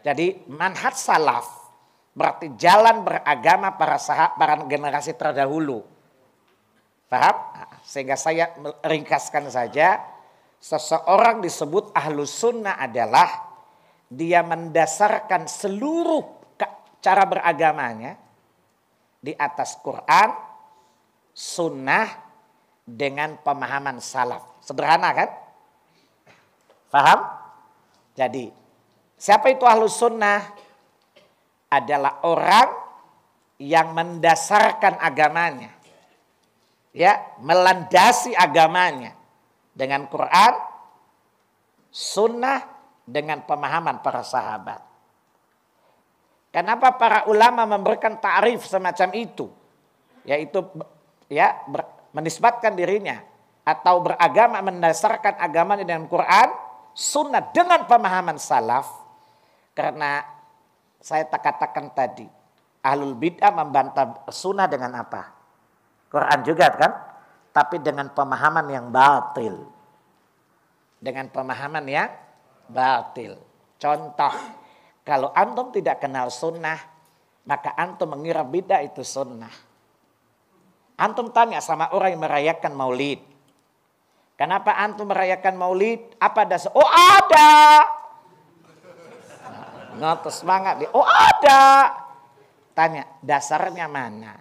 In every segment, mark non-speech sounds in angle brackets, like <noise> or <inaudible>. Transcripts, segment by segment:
Jadi manhaj salaf berarti jalan beragama para sahabat, para generasi terdahulu. Paham? Sehingga saya ringkaskan saja, seseorang disebut ahlus sunnah adalah dia mendasarkan seluruh cara beragamanya di atas Quran, sunnah dengan pemahaman salaf. Sederhana kan? Faham? Jadi siapa itu ahlus sunnah? Adalah orang yang mendasarkan agamanya. Ya, melandasi agamanya dengan Quran, sunnah dengan pemahaman para sahabat. Kenapa para ulama memberikan tarif semacam itu? Yaitu ya ber, menisbatkan dirinya atau beragama mendasarkan agamanya dengan Quran, sunnah dengan pemahaman salaf. Karena saya tak katakan tadi, ahlul bid'ah membantah sunnah dengan apa? Quran juga kan? Tapi dengan pemahaman yang batil. Dengan pemahaman yang batil. Contoh, kalau antum tidak kenal sunnah, maka antum mengira bid'ah itu sunnah. Antum tanya sama orang yang merayakan maulid. Kenapa antum merayakan maulid? Apa dasar? Oh ada. Ngotos semangat dia. Oh ada. Tanya, dasarnya mana?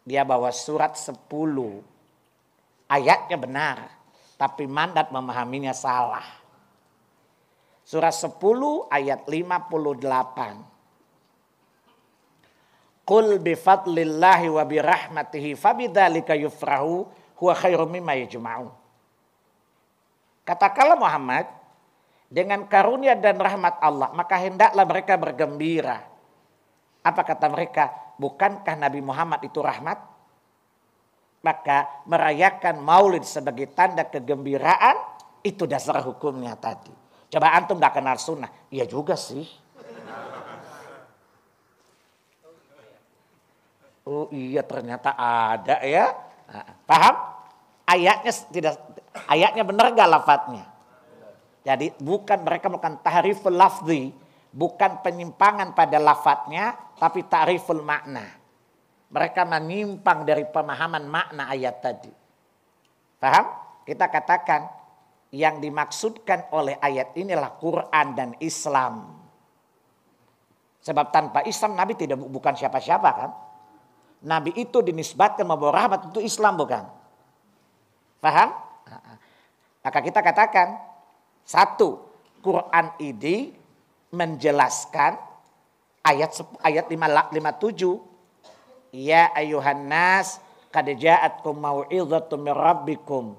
Dia bawa surat 10. Ayatnya benar. Tapi mandat memahaminya salah. Surah 10 ayat 58. Qul bifadlillahi wa birahmatihi fabidzalika yufrahu huwa khairum mimma yajma'un. Katakanlah Muhammad, dengan karunia dan rahmat Allah, maka hendaklah mereka bergembira. Apa kata mereka? Bukankah Nabi Muhammad itu rahmat? Maka merayakan maulid sebagai tanda kegembiraan, itu dasar hukumnya tadi. Coba antum gak kenal sunnah. Iya juga sih. Oh iya ternyata ada ya. Paham? Ayatnya tidak ayatnya benar gak lafadznya? Jadi bukan mereka bukan tahriful lafzi, bukan penyimpangan pada lafadznya, tapi ta'riful makna. Mereka menyimpang dari pemahaman makna ayat tadi. Paham? Kita katakan yang dimaksudkan oleh ayat inilah Quran dan Islam. Sebab tanpa Islam Nabi tidak bukan siapa-siapa kan. Nabi itu dinisbatkan membawa rahmat untuk Islam bukan. Paham? Maka kita katakan satu Quran ini menjelaskan ayat ayat 57 Ya ayuhan nas qad ja'atkum mau'izatun min rabbikum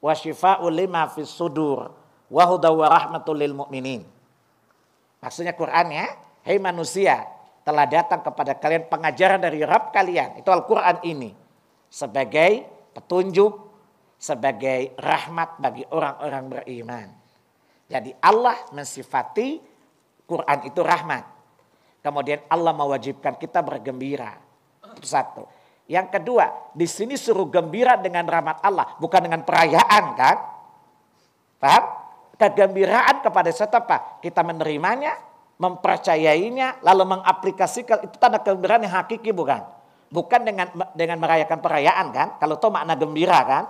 wa syifa'ul lima fis sudur wa hudaw wa rahmatul lil mu'minin. Maksudnya Quran ya, hei manusia, telah datang kepada kalian pengajaran dari Rabb kalian. Itu Al-Quran ini. Sebagai petunjuk, sebagai rahmat bagi orang-orang beriman. Jadi Allah mensifati Quran itu rahmat. Kemudian Allah mewajibkan kita bergembira. Itu satu. Yang kedua, di sini suruh gembira dengan rahmat Allah, bukan dengan perayaan kan? Paham? Kegembiraan kepada siapa? Kita menerimanya, mempercayainya, lalu mengaplikasikan itu tanda kegembiraan yang hakiki bukan? Bukan dengan dengan merayakan perayaan kan? Kalau itu makna gembira kan?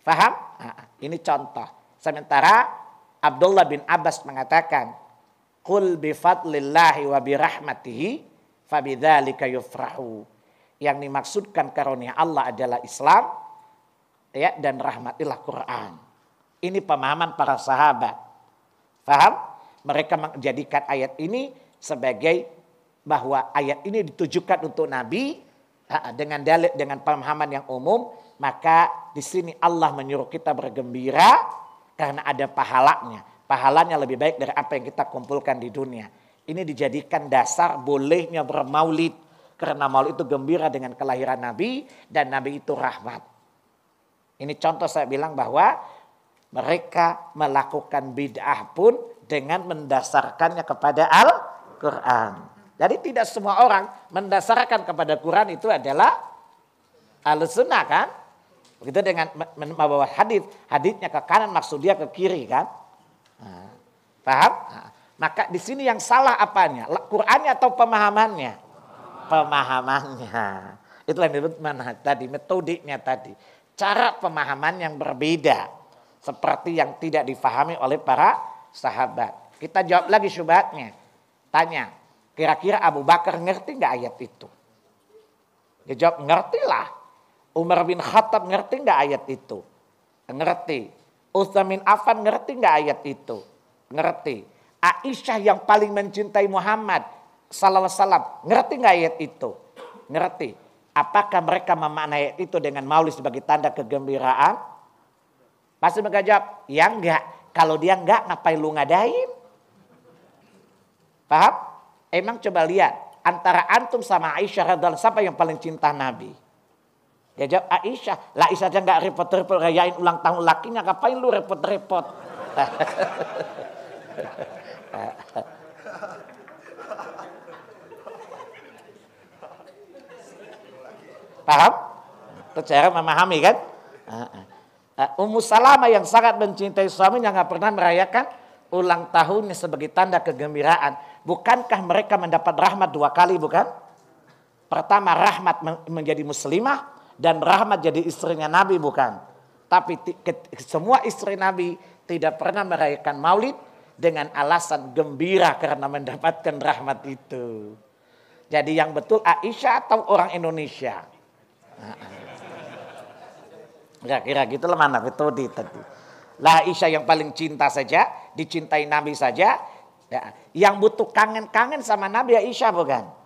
Paham? Nah, ini contoh. Sementara Abdullah bin Abbas mengatakan, "Qul bi fadlillahi wa bi rahmatihi fabidzalika yufrahu." yang dimaksudkan karunia Allah adalah Islam ya dan rahmatilah Quran. Ini pemahaman para sahabat. Faham? Mereka menjadikan ayat ini sebagai bahwa ayat ini ditujukan untuk Nabi dengan dalil dengan pemahaman yang umum, maka di sini Allah menyuruh kita bergembira karena ada pahalanya. Pahalanya lebih baik dari apa yang kita kumpulkan di dunia. Ini dijadikan dasar bolehnya bermaulid karena maulid itu gembira dengan kelahiran Nabi dan Nabi itu rahmat. Ini contoh saya bilang bahwa mereka melakukan bid'ah pun dengan mendasarkannya kepada Al-Quran. Jadi tidak semua orang mendasarkan kepada Quran itu adalah al-sunnah kan. Begitu dengan membawa hadis, hadisnya ke kanan maksud dia ke kiri kan. Nah, paham? Nah, Maka di sini yang salah apanya? Qurannya atau pemahamannya? Pemahamannya. Itulah yang disebut manhaj tadi, metodiknya tadi. Cara pemahaman yang berbeda. Seperti yang tidak difahami oleh para sahabat. Kita jawab lagi syubhatnya. Tanya, kira-kira Abu Bakar ngerti nggak ayat itu? Dia jawab, ngerti lah. Umar bin Khattab ngerti nggak ayat itu? Ngerti. Utsman bin Affan ngerti nggak ayat itu? Ngerti. Aisyah yang paling mencintai Muhammad sallallahu wasallam ngerti nggak ayat itu? Ngerti. Apakah mereka memaknai ayat itu dengan maulid sebagai tanda kegembiraan? Pasti mereka jawab, ya enggak. Kalau dia enggak ngapain lu ngadain? Paham? Emang coba lihat antara antum sama Aisyah radhiallahu siapa yang paling cinta Nabi? Dia jawab Aisyah. Lah Aisyah aja nggak repot-repot rayain ulang tahun lakinya, ngapain lu repot-repot? <laughs> Paham? Itu cara memahami kan? Ummu Salama yang sangat mencintai suaminya nggak pernah merayakan ulang tahunnya sebagai tanda kegembiraan. Bukankah mereka mendapat rahmat dua kali bukan? Pertama rahmat menjadi muslimah dan rahmat jadi istrinya Nabi bukan. Tapi semua istri Nabi tidak pernah merayakan maulid dengan alasan gembira karena mendapatkan rahmat itu. Jadi yang betul Aisyah atau orang Indonesia? Kira-kira gitu lah mana metode tadi. Lah Aisyah yang paling cinta saja, dicintai Nabi saja. Ya. Yang butuh kangen-kangen sama Nabi Aisyah bukan?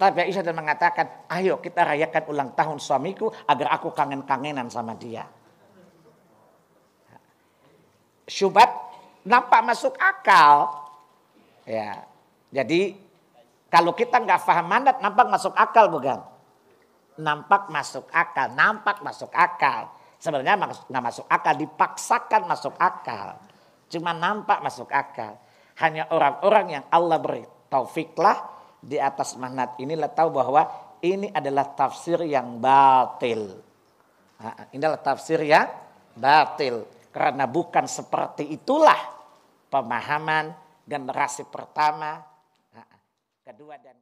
Tapi Aisyah dan mengatakan, ayo kita rayakan ulang tahun suamiku agar aku kangen-kangenan sama dia. Syubat nampak masuk akal. Ya, jadi kalau kita nggak paham mandat nampak masuk akal bukan? Nampak masuk akal, nampak masuk akal. Sebenarnya nggak masuk akal, dipaksakan masuk akal. Cuma nampak masuk akal. Hanya orang-orang yang Allah beri taufiklah di atas manat inilah tahu bahwa ini adalah tafsir yang batil. Nah, ini adalah tafsir yang batil. Karena bukan seperti itulah pemahaman generasi pertama, kedua dan